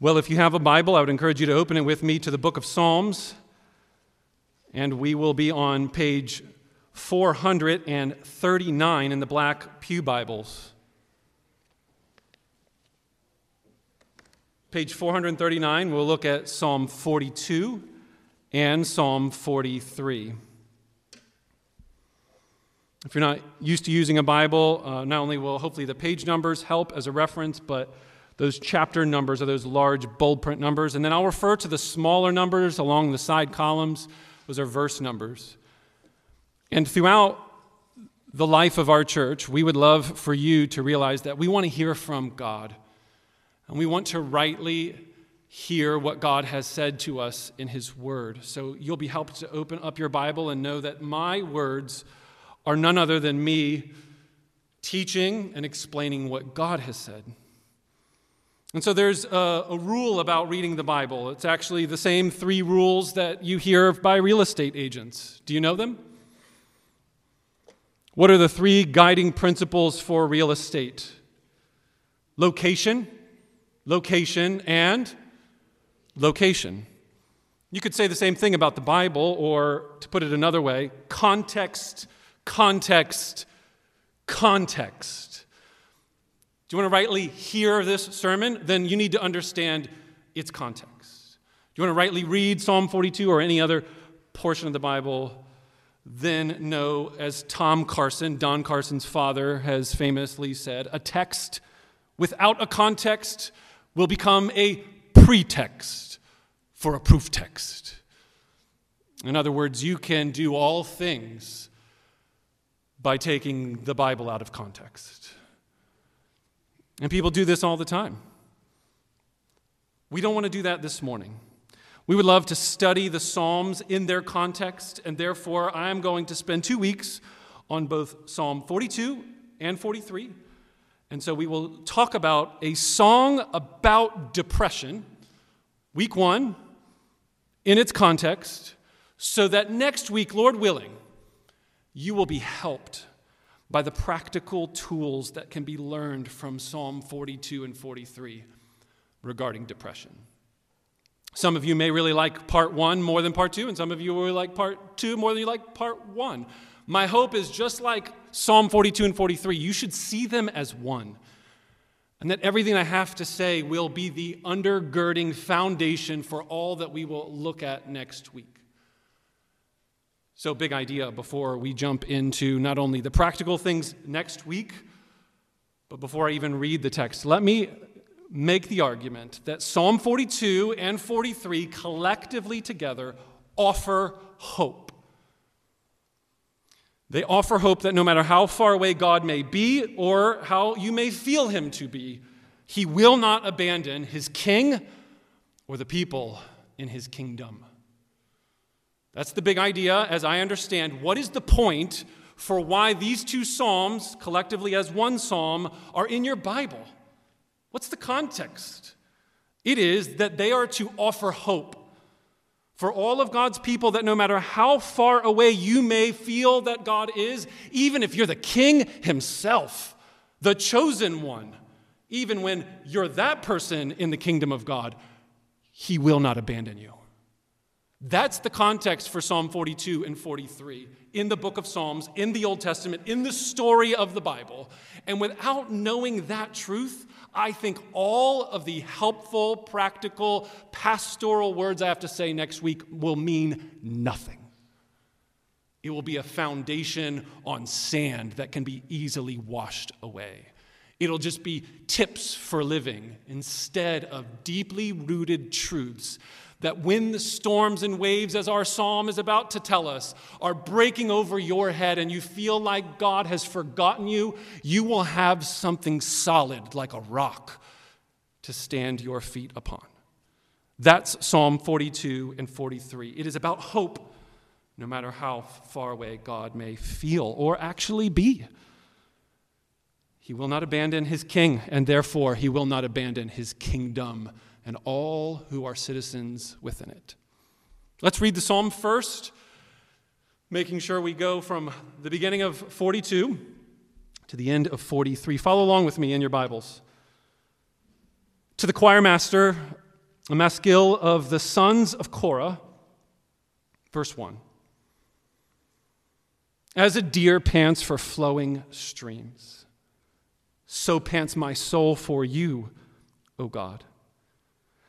Well, if you have a Bible, I would encourage you to open it with me to the book of Psalms. And we will be on page 439 in the Black Pew Bibles. Page 439, we'll look at Psalm 42 and Psalm 43. If you're not used to using a Bible, uh, not only will hopefully the page numbers help as a reference, but those chapter numbers are those large bold print numbers. And then I'll refer to the smaller numbers along the side columns. Those are verse numbers. And throughout the life of our church, we would love for you to realize that we want to hear from God. And we want to rightly hear what God has said to us in His Word. So you'll be helped to open up your Bible and know that my words are none other than me teaching and explaining what God has said. And so there's a, a, rule about reading the Bible. It's actually the same three rules that you hear by real estate agents. Do you know them? What are the three guiding principles for real estate? Location, location, and location. You could say the same thing about the Bible, or to put it another way, context, context, context. Do you want to rightly hear this sermon? Then you need to understand its context. Do you want to rightly read Psalm 42 or any other portion of the Bible? Then know, as Tom Carson, Don Carson's father, has famously said, a text without a context will become a pretext for a proof text. In other words, you can do all things by taking the Bible out of context. And people do this all the time. We don't want to do that this morning. We would love to study the Psalms in their context, and therefore I am going to spend two weeks on both Psalm 42 and 43. And so we will talk about a song about depression, week one, in its context, so that next week, Lord willing, you will be helped by the practical tools that can be learned from Psalm 42 and 43 regarding depression. Some of you may really like part one more than part two, and some of you really like part two more than you like part one. My hope is just like Psalm 42 and 43, you should see them as one. And that everything I have to say will be the undergirding foundation for all that we will look at next week. So, big idea before we jump into not only the practical things next week, but before I even read the text, let me make the argument that Psalm 42 and 43 collectively together offer hope. They offer hope that no matter how far away God may be or how you may feel him to be, he will not abandon his king or the people in his kingdom. That's the big idea as I understand. What is the point for why these two Psalms, collectively as one Psalm, are in your Bible? What's the context? It is that they are to offer hope for all of God's people that no matter how far away you may feel that God is, even if you're the king himself, the chosen one, even when you're that person in the kingdom of God, he will not abandon you. That's the context for Psalm 42 and 43 in the book of Psalms, in the Old Testament, in the story of the Bible. And without knowing that truth, I think all of the helpful, practical, pastoral words I have to say next week will mean nothing. It will be a foundation on sand that can be easily washed away. It'll just be tips for living instead of deeply rooted truths that when the storms and waves, as our psalm is about to tell us, are breaking over your head and you feel like God has forgotten you, you will have something solid like a rock to stand your feet upon. That's Psalm 42 and 43. It is about hope, no matter how far away God may feel or actually be. He will not abandon his king, and therefore he will not abandon his kingdom and all who are citizens within it. Let's read the psalm first, making sure we go from the beginning of 42 to the end of 43. Follow along with me in your Bibles. To the choir master, a maskil of the sons of Korah, verse 1. As a deer pants for flowing streams, so pants my soul for you, O God.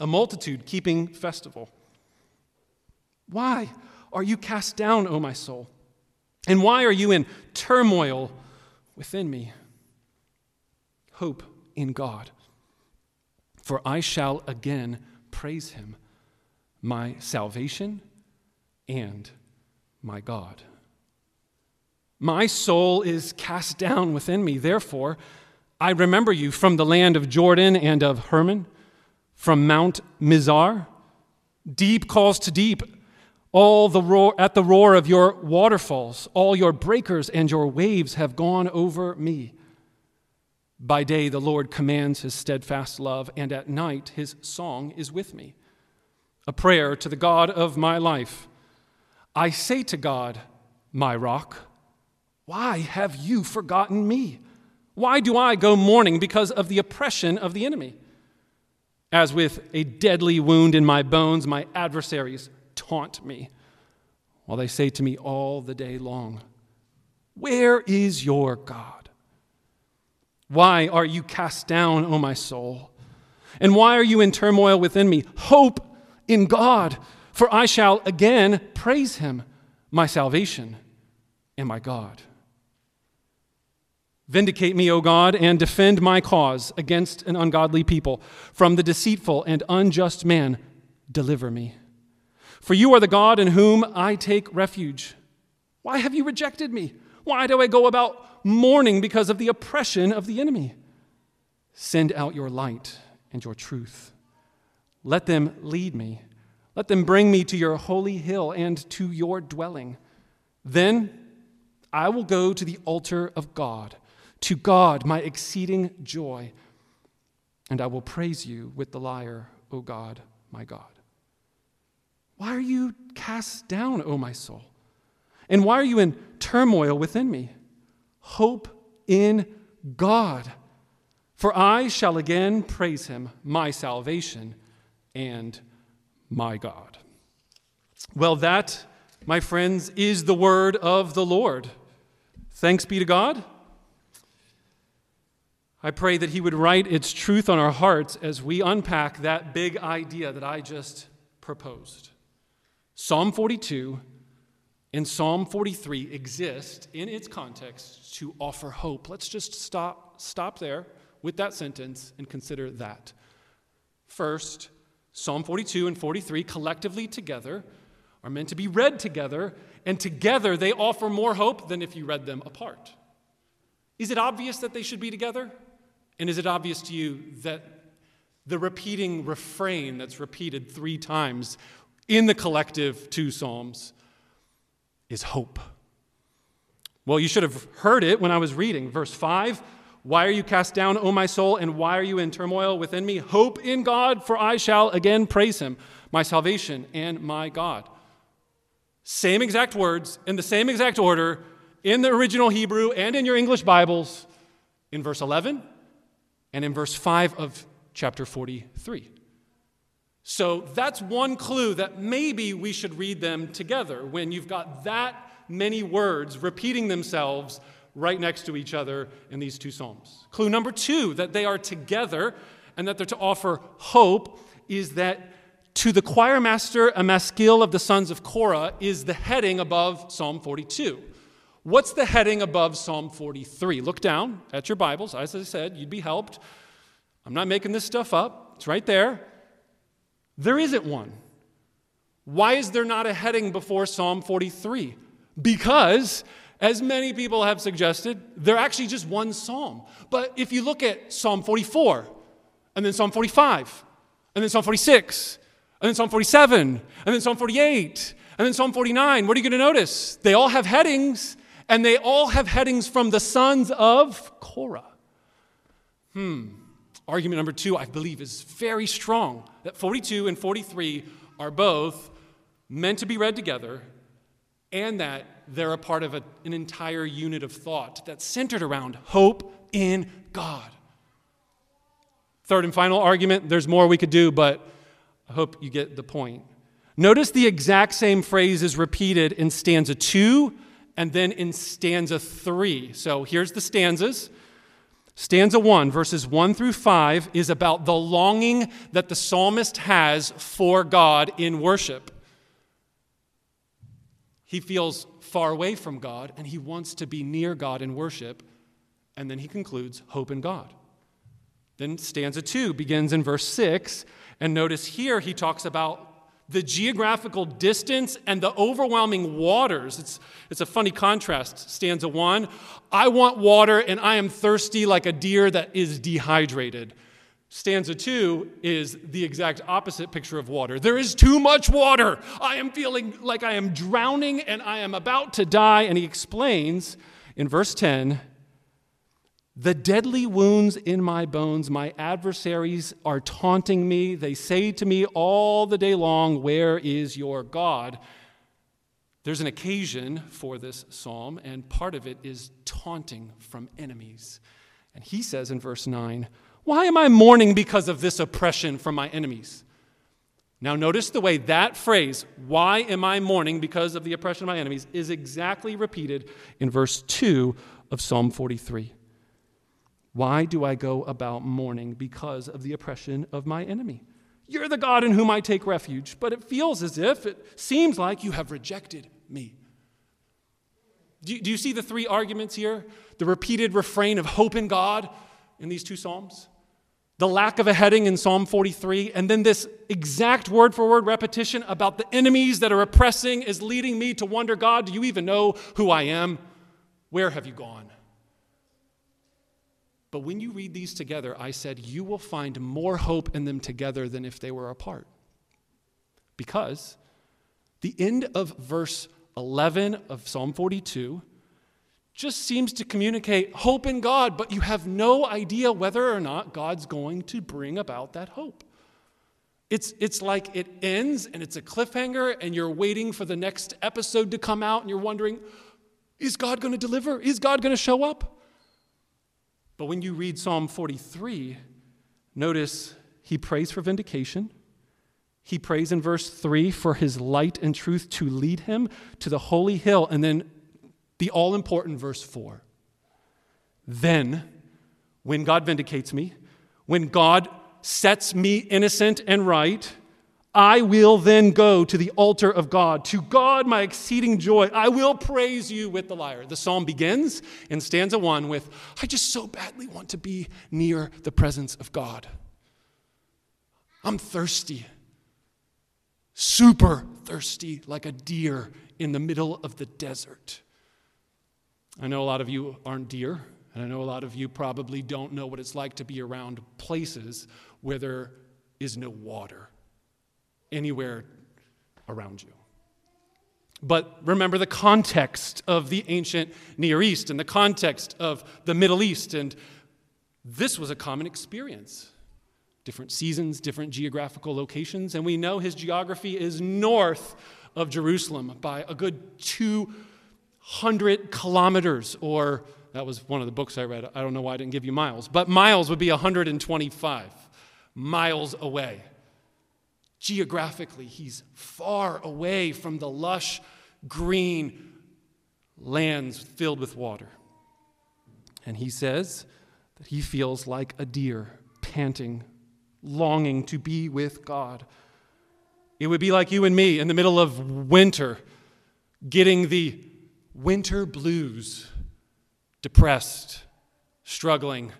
a multitude keeping festival. Why are you cast down, O my soul? And why are you in turmoil within me? Hope in God, for I shall again praise him, my salvation and my God. My soul is cast down within me. Therefore, I remember you from the land of Jordan and of Hermon, from Mount Mizar. Deep calls to deep, all the roar, at the roar of your waterfalls. All your breakers and your waves have gone over me. By day, the Lord commands his steadfast love, and at night, his song is with me. A prayer to the God of my life. I say to God, my rock, why have you forgotten me? Why do I go mourning because of the oppression of the enemy? As with a deadly wound in my bones, my adversaries taunt me, while they say to me all the day long, Where is your God? Why are you cast down, O my soul? And why are you in turmoil within me? Hope in God, for I shall again praise him, my salvation and my God. Vindicate me, O God, and defend my cause against an ungodly people. From the deceitful and unjust man, deliver me. For you are the God in whom I take refuge. Why have you rejected me? Why do I go about mourning because of the oppression of the enemy. Send out your light and your truth. Let them lead me. Let them bring me to your holy hill and to your dwelling. Then I will go to the altar of God, to God, my exceeding joy, and I will praise you with the lyre, O God, my God. Why are you cast down, O my soul? And why are you in turmoil within me? Hope in God. For I shall again praise him, my salvation and my God. Well, that, my friends, is the word of the Lord. Thanks be to God. I pray that He would write its truth on our hearts as we unpack that big idea that I just proposed. Psalm 42 and Psalm 43 exist in its context to offer hope. Let's just stop, stop there with that sentence and consider that. First, Psalm 42 and 43 collectively together are meant to be read together, and together they offer more hope than if you read them apart. Is it obvious that they should be together? And is it obvious to you that the repeating refrain that's repeated three times in the collective two Psalms is hope. Well, you should have heard it when I was reading. Verse 5 Why are you cast down, O my soul, and why are you in turmoil within me? Hope in God, for I shall again praise him, my salvation and my God. Same exact words in the same exact order in the original Hebrew and in your English Bibles in verse 11 and in verse 5 of chapter 43. So that's one clue that maybe we should read them together when you've got that many words repeating themselves right next to each other in these two Psalms. Clue number two that they are together and that they're to offer hope is that to the choir master, a maskil of the sons of Korah is the heading above Psalm 42. What's the heading above Psalm 43? Look down at your Bibles. As I said, you'd be helped. I'm not making this stuff up, it's right there. There isn't one. Why is there not a heading before Psalm 43? Because, as many people have suggested, they're actually just one psalm. But if you look at Psalm 44, and then Psalm 45, and then Psalm 46, and then Psalm 47, and then Psalm 48, and then Psalm 49. What are you going to notice? They all have headings, and they all have headings from the sons of Korah. Hmm. Argument number two, I believe, is very strong that 42 and 43 are both meant to be read together and that they're a part of a, an entire unit of thought that's centered around hope in God. Third and final argument, there's more we could do, but I hope you get the point. Notice the exact same phrase is repeated in stanza 2 and then in stanza 3. So here's the stanzas. Stanza 1, verses 1 through 5, is about the longing that the psalmist has for God in worship. He feels far away from God and he wants to be near God in worship. And then he concludes, hope in God. Then stanza 2 begins in verse 6. And notice here he talks about the geographical distance and the overwhelming waters. It's, it's a funny contrast. Stanza 1 I want water and I am thirsty like a deer that is dehydrated. Stanza two is the exact opposite picture of water. There is too much water. I am feeling like I am drowning and I am about to die. And he explains in verse 10 The deadly wounds in my bones, my adversaries are taunting me. They say to me all the day long, Where is your God? There's an occasion for this psalm, and part of it is taunting from enemies. And he says in verse 9, why am I mourning because of this oppression from my enemies? Now, notice the way that phrase, why am I mourning because of the oppression of my enemies, is exactly repeated in verse 2 of Psalm 43. Why do I go about mourning because of the oppression of my enemy? You're the God in whom I take refuge, but it feels as if, it seems like you have rejected me. Do you, do you see the three arguments here? The repeated refrain of hope in God in these two Psalms? the lack of a heading in Psalm 43, and then this exact word for word repetition about the enemies that are oppressing is leading me to wonder God, do you even know who I am? Where have you gone? But when you read these together, I said, you will find more hope in them together than if they were apart. Because the end of verse 11 of Psalm 42 just seems to communicate hope in God, but you have no idea whether or not God's going to bring about that hope. It's, it's like it ends and it's a cliffhanger, and you're waiting for the next episode to come out, and you're wondering, is God going to deliver? Is God going to show up? But when you read Psalm 43, notice he prays for vindication. He prays in verse 3 for his light and truth to lead him to the holy hill. And then the all important verse 4. Then, when God vindicates me, when God sets me innocent and right, I will then go to the altar of God. To God, my exceeding joy, I will praise you with the lyre. The psalm begins in stanza one with, I just so badly want to be near the presence of God. I'm thirsty, super thirsty, like a deer in the middle of the desert. I know a lot of you aren't deer, and I know a lot of you probably don't know what it's like to be around places where there is no water anywhere around you. But remember the context of the ancient Near East and the context of the Middle East, and this was a common experience. Different seasons, different geographical locations, and we know his geography is north of Jerusalem by a good 200 kilometers, or that was one of the books I read. I don't know why I didn't give you miles, but miles would be 125 miles away. Geographically, he's far away from the lush, green lands filled with water. And he says that he feels like a deer panting, longing to be with God. It would be like you and me in the middle of winter getting the winter blues, depressed, struggling.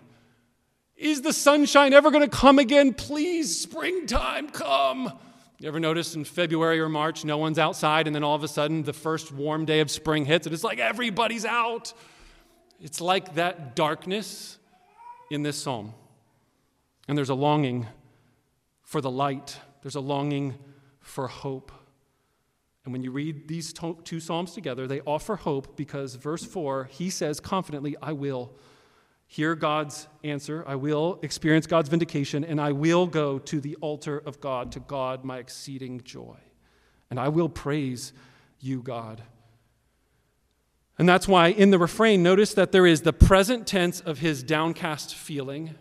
Is the sunshine ever going to come again? Please, springtime, come. You ever notice in February or March, no one's outside, and then all of a sudden the first warm day of spring hits, and it's like everybody's out? It's like that darkness in this psalm. And there's a longing for the light, there's a longing for hope. And when you read these two Psalms together, they offer hope because verse 4, he says confidently, I will hear God's answer, I will experience God's vindication, and I will go to the altar of God, to God, my exceeding joy. And I will praise you, God. And that's why in the refrain, notice that there is the present tense of his downcast feeling.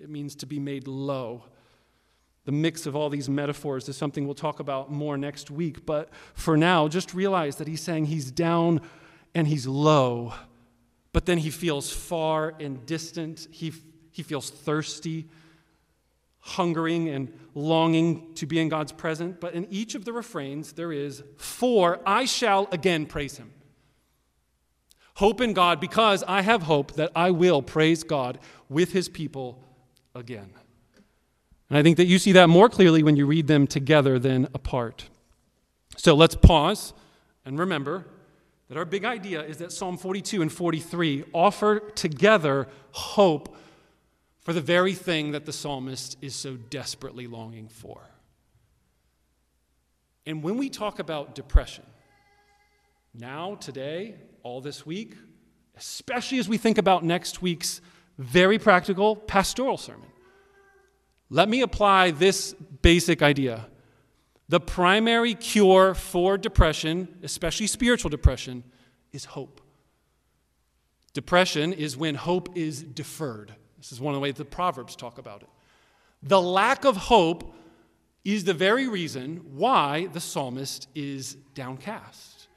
It means to be made low. The mix of all these metaphors is something we'll talk about more next week. But for now, just realize that he's saying he's down and he's low but then he feels far and distant. He, he feels thirsty, hungering, and longing to be in God's presence. But in each of the refrains, there is, For I shall again praise him. Hope in God because I have hope that I will praise God with his people again. And I think that you see that more clearly when you read them together than apart. So let's pause and remember that our big idea is that Psalm 42 and 43 offer together hope for the very thing that the psalmist is so desperately longing for. And when we talk about depression, now, today, all this week, especially as we think about next week's very practical pastoral sermon, let me apply this basic idea the primary cure for depression, especially spiritual depression, is hope. Depression is when hope is deferred. This is one of the ways the Proverbs talk about it. The lack of hope is the very reason why the psalmist is downcast.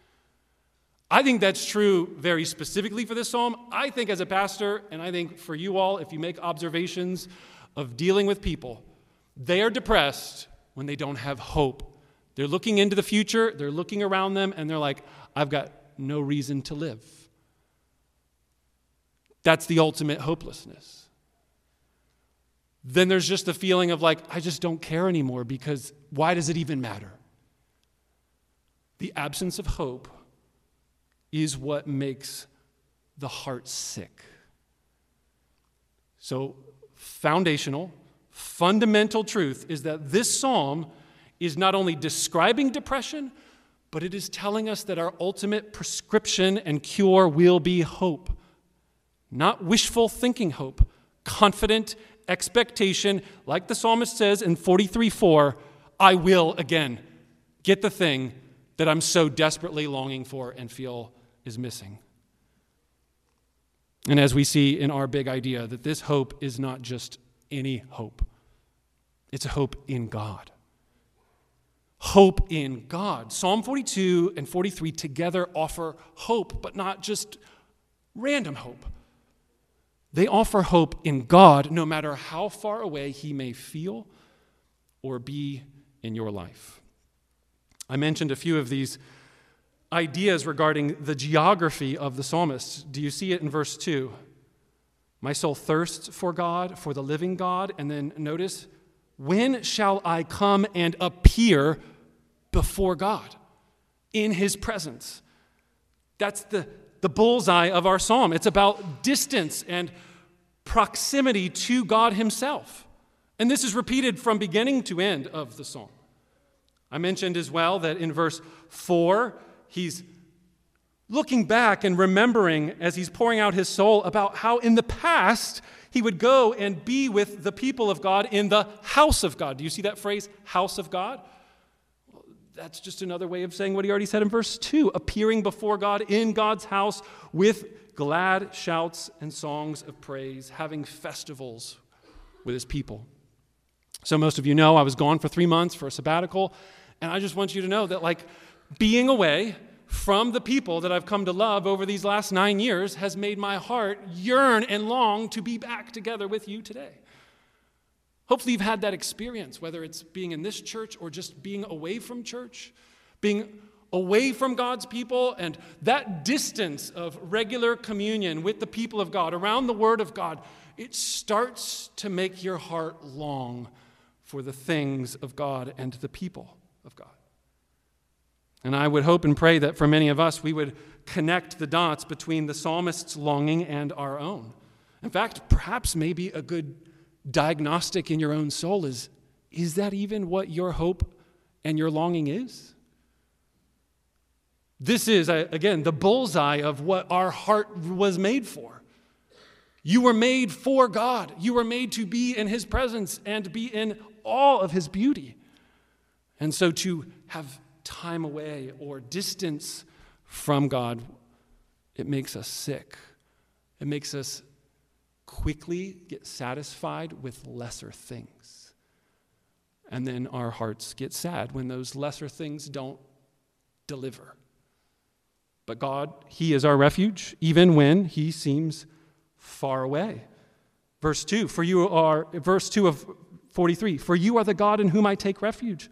I think that's true very specifically for this psalm. I think, as a pastor, and I think for you all, if you make observations of dealing with people, they are depressed when they don't have hope. They're looking into the future, they're looking around them, and they're like, I've got no reason to live. That's the ultimate hopelessness. Then there's just the feeling of like, I just don't care anymore because why does it even matter? The absence of hope is what makes the heart sick. So, foundational, fundamental truth is that this psalm is not only describing depression, but it is telling us that our ultimate prescription and cure will be hope. Not wishful thinking hope, confident expectation, like the psalmist says in 43 4, I will again get the thing that I'm so desperately longing for and feel is missing. And as we see in our big idea, that this hope is not just any hope. It's a hope in God. Hope in God. Psalm 42 and 43 together offer hope, but not just random hope. They offer hope in God no matter how far away He may feel or be in your life. I mentioned a few of these ideas regarding the geography of the psalmist. Do you see it in verse 2? My soul thirsts for God, for the living God. And then notice, when shall I come and appear before God in his presence? That's the, the bullseye of our psalm. It's about distance and proximity to God himself. And this is repeated from beginning to end of the psalm. I mentioned as well that in verse 4, he's looking back and remembering as he's pouring out his soul about how in the past he would go and be with the people of God in the house of God. Do you see that phrase, house of God? That's just another way of saying what he already said in verse 2 appearing before God in God's house with glad shouts and songs of praise, having festivals with his people. So, most of you know I was gone for three months for a sabbatical, and I just want you to know that, like, being away from the people that I've come to love over these last nine years has made my heart yearn and long to be back together with you today. Hopefully, you've had that experience, whether it's being in this church or just being away from church, being away from God's people, and that distance of regular communion with the people of God, around the Word of God, it starts to make your heart long for the things of God and the people of God. And I would hope and pray that for many of us, we would connect the dots between the psalmist's longing and our own. In fact, perhaps maybe a good diagnostic in your own soul is is that even what your hope and your longing is? This is, uh, again, the bullseye of what our heart was made for. You were made for God. You were made to be in His presence and be in all of His beauty. And so to have time away or distance from God, it makes us sick. It makes us quickly get satisfied with lesser things. And then our hearts get sad when those lesser things don't deliver. But God, He is our refuge, even when He seems far away. Verse 2, for you are, verse 2 of 43, for you are the God in whom I take refuge.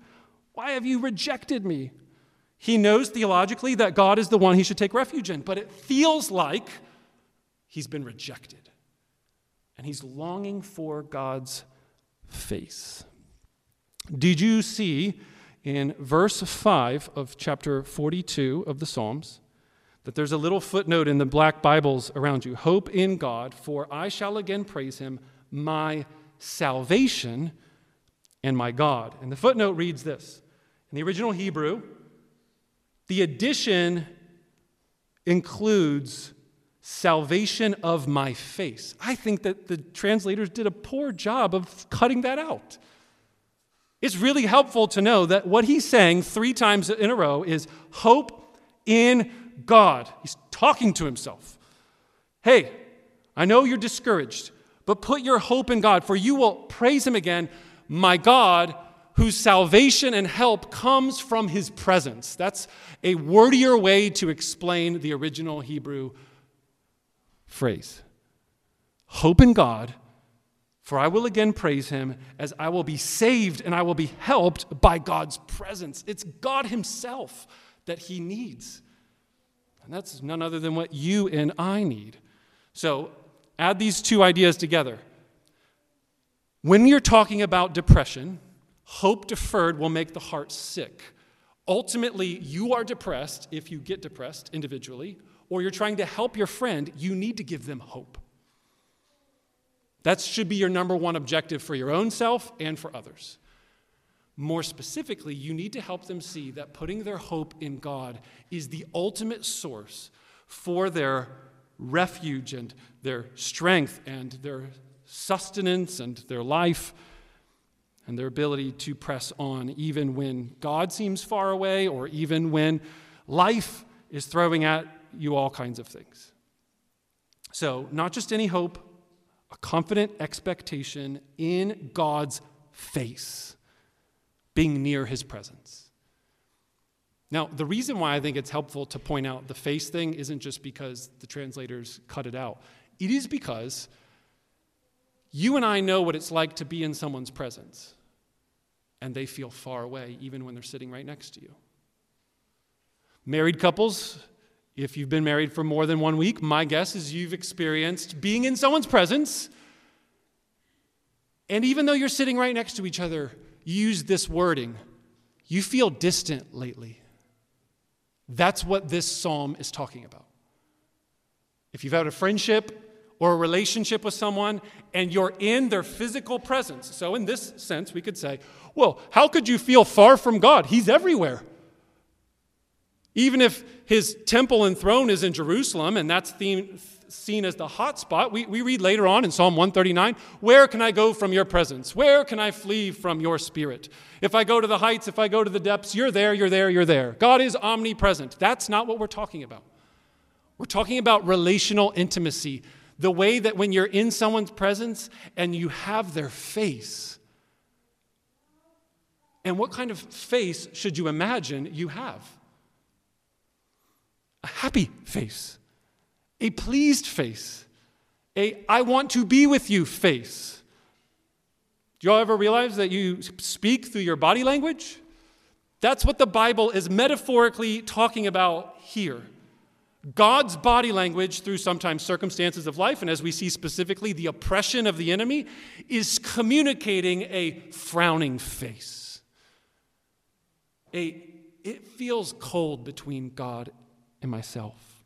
Why have you rejected me? He knows theologically that God is the one he should take refuge in, but it feels like he's been rejected. And he's longing for God's face. Did you see in verse 5 of chapter 42 of the Psalms that there's a little footnote in the black Bibles around you? Hope in God, for I shall again praise him, my salvation and my God. And the footnote reads this in the original Hebrew, the addition includes salvation of my face. I think that the translators did a poor job of cutting that out. It's really helpful to know that what he's saying three times in a row is hope in God. He's talking to himself. Hey, I know you're discouraged, but put your hope in God, for you will praise him again. My God whose salvation and help comes from his presence. That's a wordier way to explain the original Hebrew phrase. Hope in God, for I will again praise him as I will be saved and I will be helped by God's presence. It's God himself that he needs. And that's none other than what you and I need. So add these two ideas together. When you're talking about depression, Hope deferred will make the heart sick. Ultimately, you are depressed if you get depressed individually, or you're trying to help your friend, you need to give them hope. That should be your number one objective for your own self and for others. More specifically, you need to help them see that putting their hope in God is the ultimate source for their refuge and their strength and their sustenance and their life and their ability to press on, even when God seems far away or even when life is throwing at you all kinds of things. So, not just any hope, a confident expectation in God's face, being near his presence. Now, the reason why I think it's helpful to point out the face thing isn't just because the translators cut it out. It is because you and I know what it's like to be in someone's presence and they feel far away even when they're sitting right next to you. Married couples, if you've been married for more than one week, my guess is you've experienced being in someone's presence. And even though you're sitting right next to each other, use this wording you feel distant lately. That's what this psalm is talking about. If you've had a friendship or a relationship with someone and you're in their physical presence. So, in this sense, we could say, well, how could you feel far from God? He's everywhere. Even if his temple and throne is in Jerusalem, and that's theme, seen as the hot spot, we, we read later on in Psalm 139 Where can I go from your presence? Where can I flee from your spirit? If I go to the heights, if I go to the depths, you're there, you're there, you're there. God is omnipresent. That's not what we're talking about. We're talking about relational intimacy the way that when you're in someone's presence and you have their face. And what kind of face should you imagine you have? A happy face, a pleased face, a I want to be with you face. Do y'all ever realize that you speak through your body language? That's what the Bible is metaphorically talking about here. God's body language, through sometimes circumstances of life, and as we see specifically the oppression of the enemy, is communicating a frowning face. A, it feels cold between God and myself.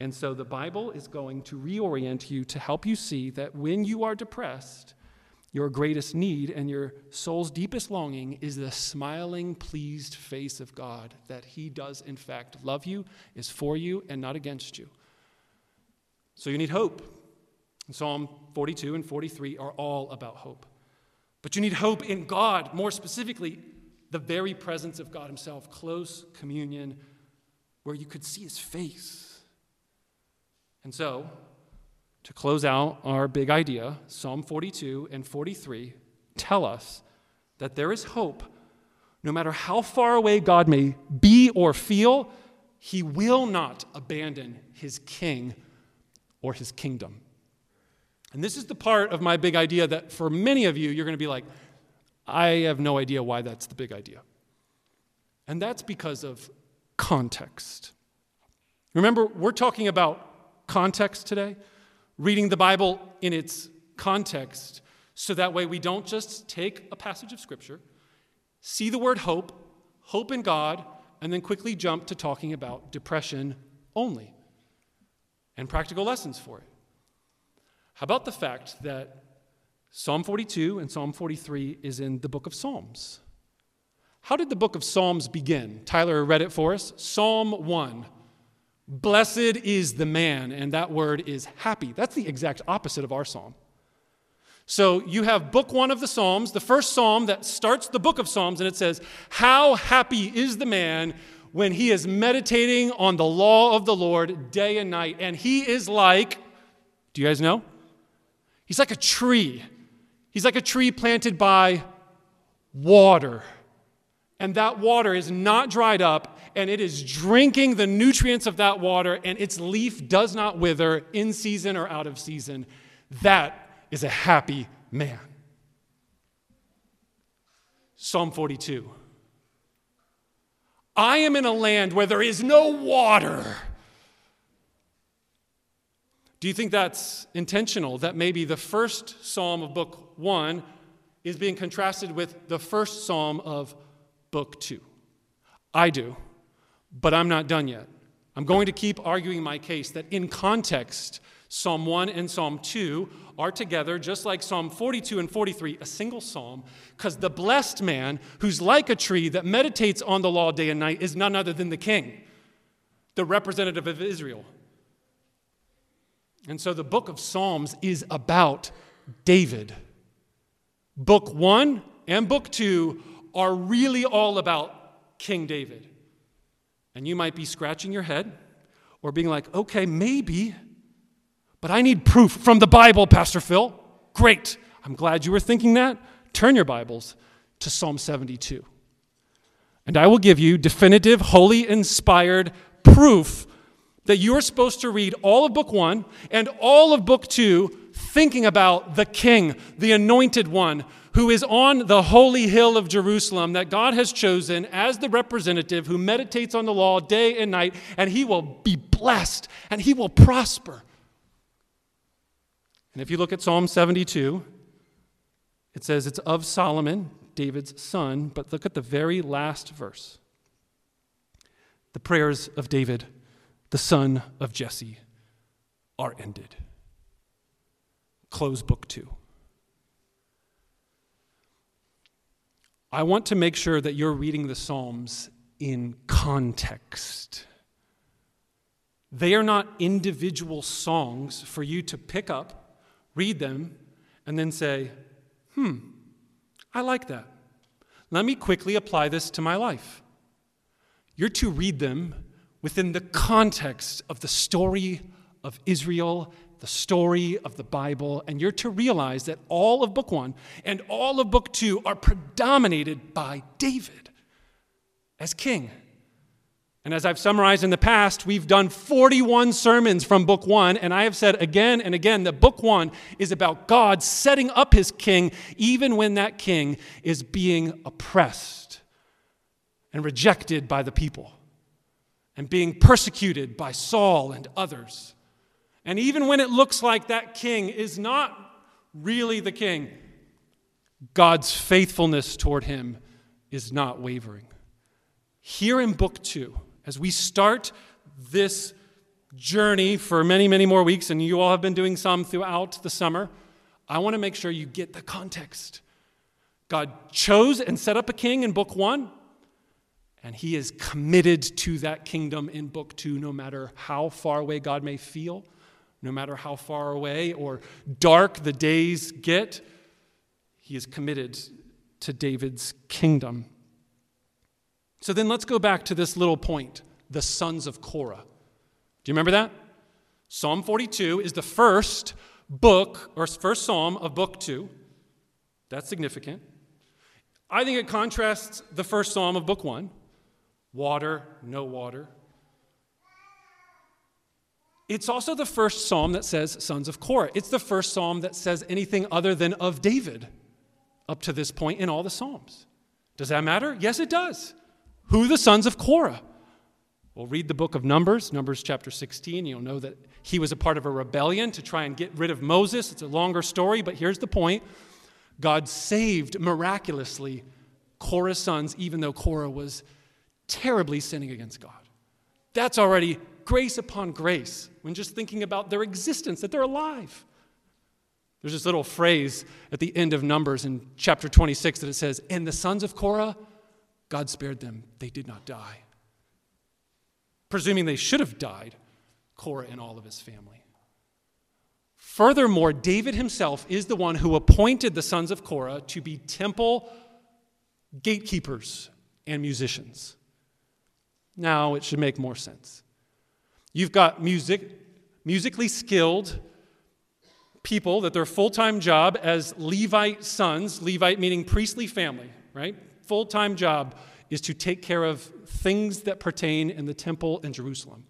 And so the Bible is going to reorient you to help you see that when you are depressed, Your greatest need and your soul's deepest longing is the smiling, pleased face of God that He does, in fact, love you, is for you, and not against you. So you need hope. Psalm 42 and 43 are all about hope. But you need hope in God, more specifically, the very presence of God Himself, close communion where you could see His face. And so, to close out our big idea, Psalm 42 and 43 tell us that there is hope. No matter how far away God may be or feel, He will not abandon His king or His kingdom. And this is the part of my big idea that for many of you, you're going to be like, I have no idea why that's the big idea. And that's because of context. Remember, we're talking about context today, reading the Bible in its context, so that way we don't just take a passage of Scripture, see the word hope, hope in God, and then quickly jump to talking about depression only and practical lessons for it. How about the fact that Psalm 42 and Psalm 43 is in the book of Psalms? How did the book of Psalms begin? Tyler read it for us. Psalm 1. Blessed is the man, and that word is happy. That's the exact opposite of our psalm. So you have book one of the Psalms, the first psalm that starts the book of Psalms, and it says, How happy is the man when he is meditating on the law of the Lord day and night. And he is like, do you guys know? He's like a tree. He's like a tree planted by water. And that water is not dried up, and it is drinking the nutrients of that water, and its leaf does not wither in season or out of season. That is a happy man. Psalm 42. I am in a land where there is no water. Do you think that's intentional? That maybe the first psalm of book one is being contrasted with the first psalm of book two? I do, but I'm not done yet. I'm going to keep arguing my case that in context, Psalm 1 and Psalm 2 are together, just like Psalm 42 and 43, a single psalm, because the blessed man who's like a tree that meditates on the law day and night is none other than the king, the representative of Israel. And so the book of Psalms is about David. Book one and book two are really all about King David. And you might be scratching your head or being like, okay, maybe, but I need proof from the Bible, Pastor Phill. Great. I'm glad you were thinking that. Turn your Bibles to Psalm 72. And I will give you definitive, holy, inspired proof that you're supposed to read all of book one and all of book two thinking about the king, the anointed one, who is on the holy hill of Jerusalem that God has chosen as the representative who meditates on the law day and night, and he will be blessed and he will prosper. And if you look at Psalm 72, it says it's of Solomon, David's son, but look at the very last verse the prayers of David the son of Jesse, are ended. Close book two. I want to make sure that you're reading the Psalms in context. They are not individual songs for you to pick up, read them, and then say, hmm, I like that. Let me quickly apply this to my life. You're to read them within the context of the story of Israel, the story of the Bible, and you're to realize that all of book one and all of book two are predominated by David as king. And as I've summarized in the past, we've done 41 sermons from book one, and I have said again and again that book one is about God setting up his king even when that king is being oppressed and rejected by the people and being persecuted by Saul and others. And even when it looks like that king is not really the king, God's faithfulness toward him is not wavering. Here in book two, as we start this journey for many, many more weeks, and you all have been doing some throughout the summer, I want to make sure you get the context. God chose and set up a king in book one, and he is committed to that kingdom in book two, no matter how far away God may feel, no matter how far away or dark the days get. He is committed to David's kingdom. So then let's go back to this little point the sons of Korah. Do you remember that? Psalm 42 is the first book or first psalm of book two. That's significant. I think it contrasts the first psalm of book one water, no water. It's also the first psalm that says sons of Korah. It's the first psalm that says anything other than of David up to this point in all the psalms. Does that matter? Yes, it does. Who the sons of Korah? Well, read the book of Numbers, Numbers chapter 16. You'll know that he was a part of a rebellion to try and get rid of Moses. It's a longer story, but here's the point God saved miraculously Korah's sons, even though Korah was terribly sinning against God. That's already grace upon grace when just thinking about their existence, that they're alive. There's this little phrase at the end of Numbers in chapter 26 that it says, And the sons of Korah, God spared them. They did not die presuming they should have died, Korah and all of his family. Furthermore, David himself is the one who appointed the sons of Korah to be temple gatekeepers and musicians. Now it should make more sense. You've got music, musically skilled people that their full time job as Levite sons, Levite meaning priestly family, right? Full time job is to take care of things that pertain in the temple in Jerusalem.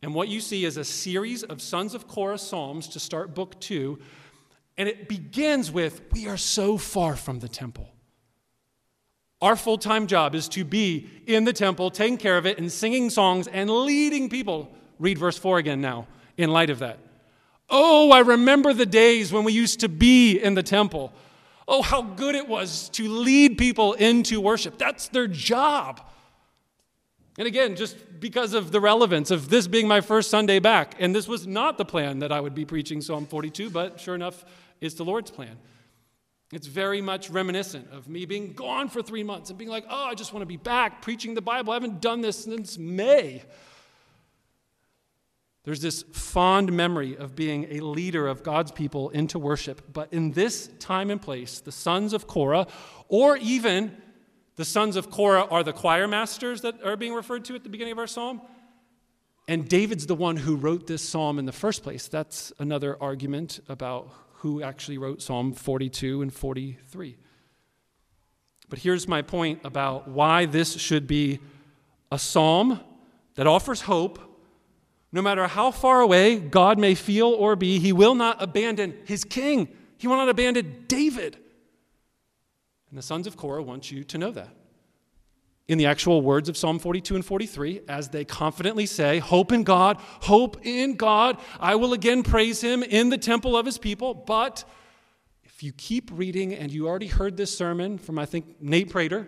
And what you see is a series of Sons of Korah psalms to start book two. And it begins with, We are so far from the temple. Our full time job is to be in the temple, taking care of it, and singing songs and leading people. Read verse 4 again now, in light of that. Oh, I remember the days when we used to be in the temple. Oh, how good it was to lead people into worship. That's their job. And again, just because of the relevance of this being my first Sunday back, and this was not the plan that I would be preaching Psalm 42, but sure enough, it's the Lord's plan. It's very much reminiscent of me being gone for three months and being like, oh, I just want to be back preaching the Bible. I haven't done this since May. There's this fond memory of being a leader of God's people into worship. But in this time and place, the sons of Korah, or even the sons of Korah, are the choir masters that are being referred to at the beginning of our psalm. And David's the one who wrote this psalm in the first place. That's another argument about who actually wrote Psalm 42 and 43. But here's my point about why this should be a psalm that offers hope no matter how far away God may feel or be, he will not abandon his king. He will not abandon David. And the sons of Korah want you to know that. In the actual words of Psalm 42 and 43, as they confidently say, Hope in God, hope in God. I will again praise him in the temple of his people. But if you keep reading, and you already heard this sermon from, I think, Nate Prater,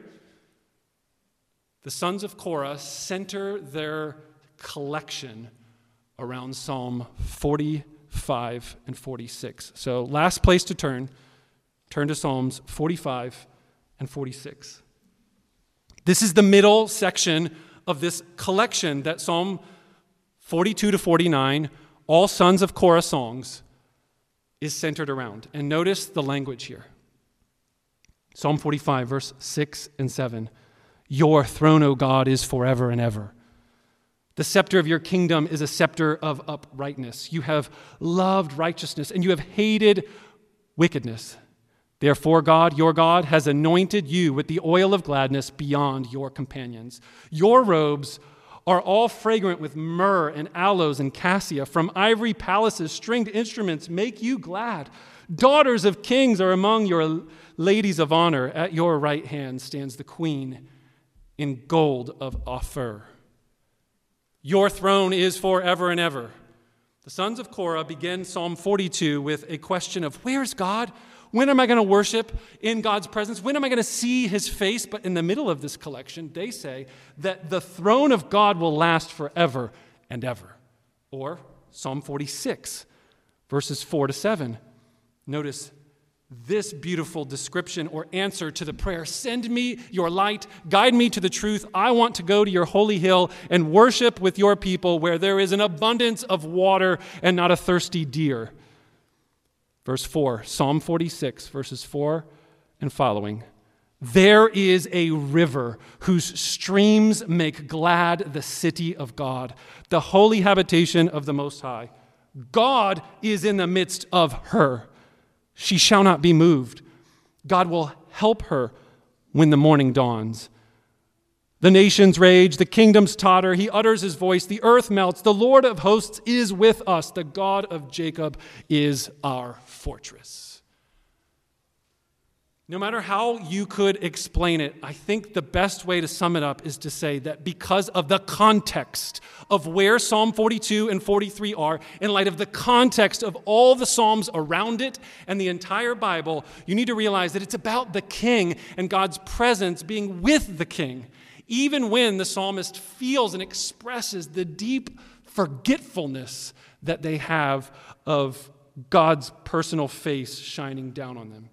the sons of Korah center their collection around Psalm 45 and 46. So, last place to turn, turn to Psalms 45 and 46. This is the middle section of this collection that Psalm 42 to 49, all sons of Korah songs, is centered around. And notice the language here Psalm 45, verse 6 and 7. Your throne, O God, is forever and ever. The scepter of your kingdom is a scepter of uprightness. You have loved righteousness and you have hated wickedness. Therefore, God, your God, has anointed you with the oil of gladness beyond your companions. Your robes are all fragrant with myrrh and aloes and cassia. From ivory palaces, stringed instruments make you glad. Daughters of kings are among your ladies of honor. At your right hand stands the queen in gold of Ophir. Your throne is forever and ever. The sons of Korah begin Psalm 42 with a question of where's God? When am I going to worship in God's presence? When am I going to see his face? But in the middle of this collection, they say that the throne of God will last forever and ever. Or Psalm 46, verses 4 to 7. Notice this beautiful description or answer to the prayer Send me your light, guide me to the truth. I want to go to your holy hill and worship with your people where there is an abundance of water and not a thirsty deer. Verse 4, Psalm 46, verses 4 and following. There is a river whose streams make glad the city of God, the holy habitation of the Most High. God is in the midst of her. She shall not be moved. God will help her when the morning dawns. The nations rage, the kingdoms totter. He utters his voice, the earth melts. The Lord of hosts is with us. The God of Jacob is our fortress. No matter how you could explain it, I think the best way to sum it up is to say that because of the context of where Psalm 42 and 43 are, in light of the context of all the Psalms around it and the entire Bible, you need to realize that it's about the king and God's presence being with the king, even when the psalmist feels and expresses the deep forgetfulness that they have of God's personal face shining down on them.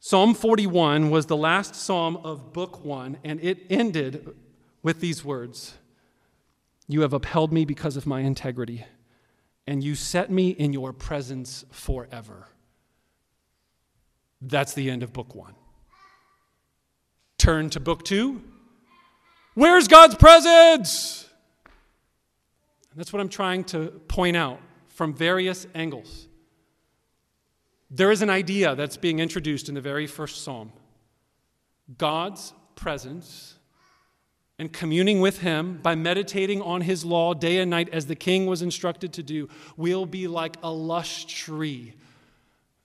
Psalm 41 was the last psalm of book one, and it ended with these words You have upheld me because of my integrity, and you set me in your presence forever. That's the end of book one. Turn to book two. Where's God's presence? And that's what I'm trying to point out from various angles. There is an idea that's being introduced in the very first psalm God's presence and communing with Him by meditating on His law day and night as the king was instructed to do will be like a lush tree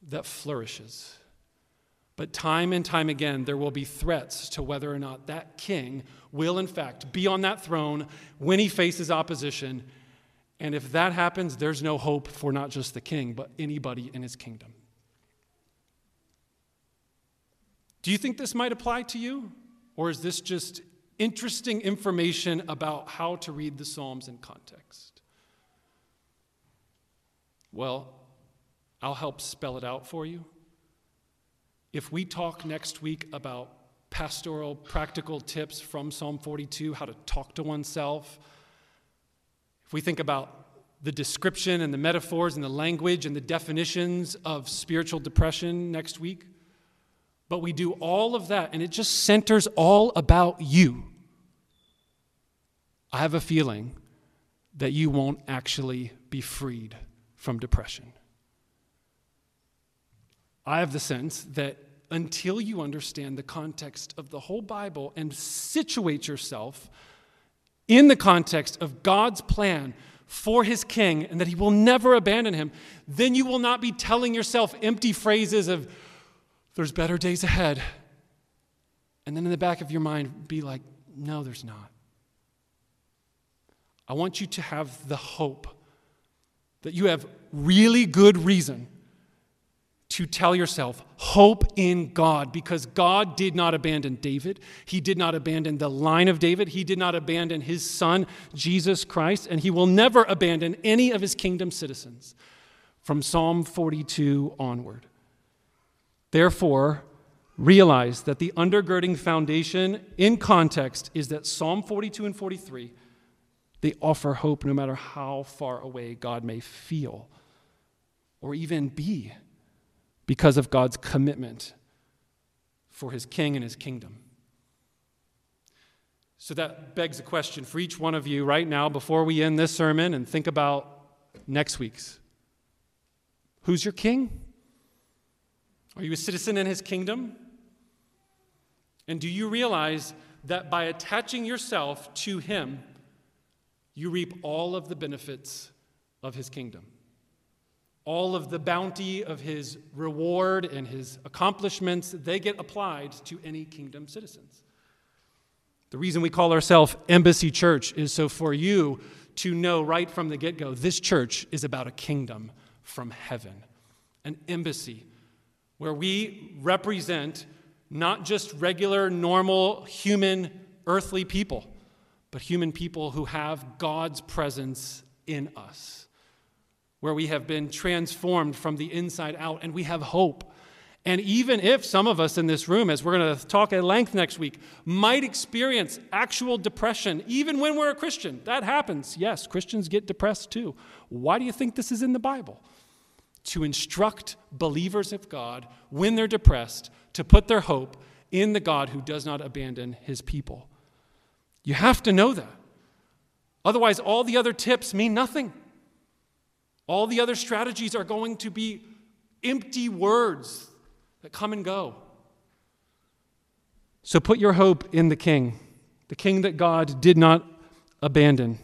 that flourishes. But time and time again, there will be threats to whether or not that king will, in fact, be on that throne when he faces opposition. And if that happens, there's no hope for not just the king, but anybody in his kingdom. Do you think this might apply to you? Or is this just interesting information about how to read the Psalms in context? Well, I'll help spell it out for you. If we talk next week about pastoral practical tips from Psalm 42, how to talk to oneself, if we think about the description and the metaphors and the language and the definitions of spiritual depression next week, but we do all of that, and it just centers all about you. I have a feeling that you won't actually be freed from depression. I have the sense that until you understand the context of the whole Bible and situate yourself in the context of God's plan for his king and that he will never abandon him, then you will not be telling yourself empty phrases of, there's better days ahead. And then in the back of your mind, be like, no, there's not. I want you to have the hope that you have really good reason to tell yourself, hope in God, because God did not abandon David. He did not abandon the line of David. He did not abandon his son, Jesus Christ, and he will never abandon any of his kingdom citizens from Psalm 42 onward. Therefore, realize that the undergirding foundation in context is that Psalm 42 and 43 they offer hope no matter how far away God may feel or even be because of God's commitment for his king and his kingdom. So that begs a question for each one of you right now before we end this sermon and think about next week's. Who's your king? Are you a citizen in his kingdom? And do you realize that by attaching yourself to him, you reap all of the benefits of his kingdom? All of the bounty of his reward and his accomplishments, they get applied to any kingdom citizens. The reason we call ourselves Embassy Church is so for you to know right from the get go this church is about a kingdom from heaven, an embassy where we represent not just regular, normal, human, earthly people, but human people who have God's presence in us. Where we have been transformed from the inside out and we have hope. And even if some of us in this room, as we're going to talk at length next week, might experience actual depression, even when we're a Christian, that happens. Yes, Christians get depressed too. Why do you think this is in the Bible? To instruct believers of God when they're depressed to put their hope in the God who does not abandon his people. You have to know that. Otherwise, all the other tips mean nothing. All the other strategies are going to be empty words that come and go. So put your hope in the King, the King that God did not abandon.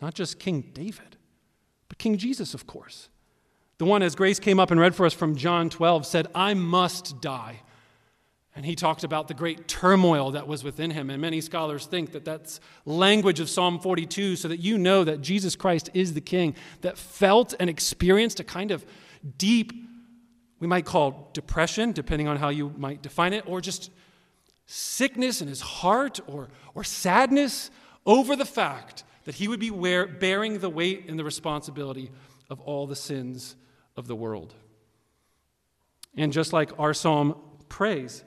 Not just King David, but King Jesus, of course. The one, as Grace came up and read for us from John 12, said, I must die. And he talked about the great turmoil that was within him. And many scholars think that that's language of Psalm 42, so that you know that Jesus Christ is the King that felt and experienced a kind of deep, we might call depression, depending on how you might define it, or just sickness in his heart or, or sadness over the fact that he would be wear, bearing the weight and the responsibility of all the sins of the world. And just like our psalm prays,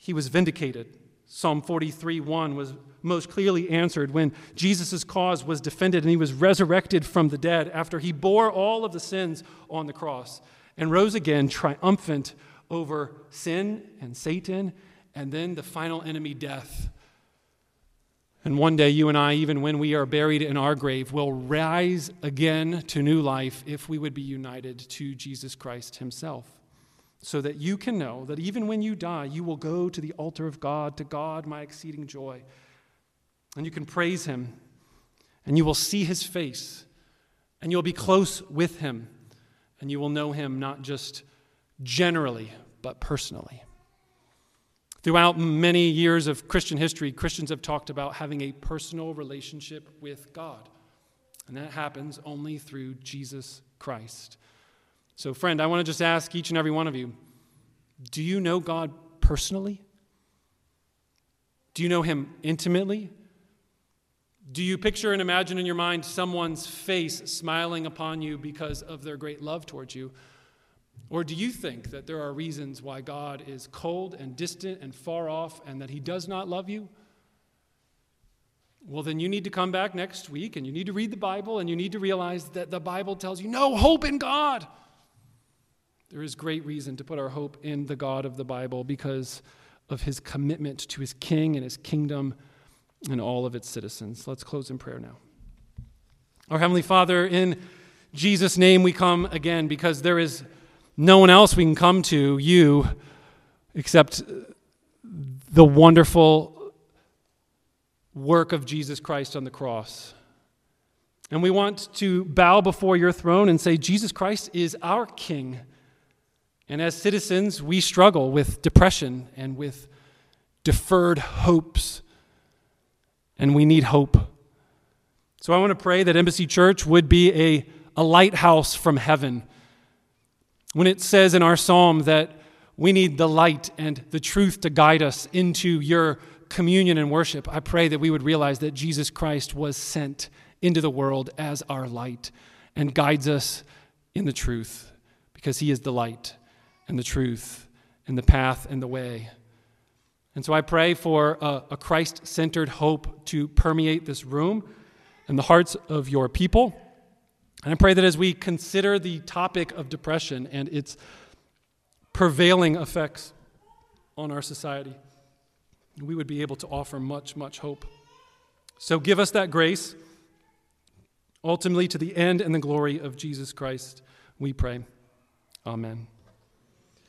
he was vindicated. Psalm 43 1 was most clearly answered when Jesus' cause was defended and he was resurrected from the dead after he bore all of the sins on the cross and rose again triumphant over sin and Satan and then the final enemy, death. And one day, you and I, even when we are buried in our grave, will rise again to new life if we would be united to Jesus Christ Himself so that you can know that even when you die, you will go to the altar of God, to God, my exceeding joy. And you can praise Him, and you will see His face, and you'll be close with Him, and you will know Him not just generally, but personally. Throughout many years of Christian history, Christians have talked about having a personal relationship with God. And that happens only through Jesus Christ. So, friend, I want to just ask each and every one of you do you know God personally? Do you know Him intimately? Do you picture and imagine in your mind someone's face smiling upon you because of their great love towards you? Or do you think that there are reasons why God is cold and distant and far off and that He does not love you? Well, then you need to come back next week and you need to read the Bible and you need to realize that the Bible tells you no hope in God. There is great reason to put our hope in the God of the Bible because of his commitment to his king and his kingdom and all of its citizens. Let's close in prayer now. Our Heavenly Father, in Jesus' name we come again because there is no one else we can come to, you, except the wonderful work of Jesus Christ on the cross. And we want to bow before your throne and say, Jesus Christ is our King. And as citizens, we struggle with depression and with deferred hopes. And we need hope. So I want to pray that Embassy Church would be a, a lighthouse from heaven. When it says in our psalm that we need the light and the truth to guide us into your communion and worship, I pray that we would realize that Jesus Christ was sent into the world as our light and guides us in the truth because he is the light and the truth and the path and the way. And so I pray for a, a Christ centered hope to permeate this room and the hearts of your people. And I pray that as we consider the topic of depression and its prevailing effects on our society, we would be able to offer much, much hope. So give us that grace, ultimately to the end and the glory of Jesus Christ, we pray. Amen.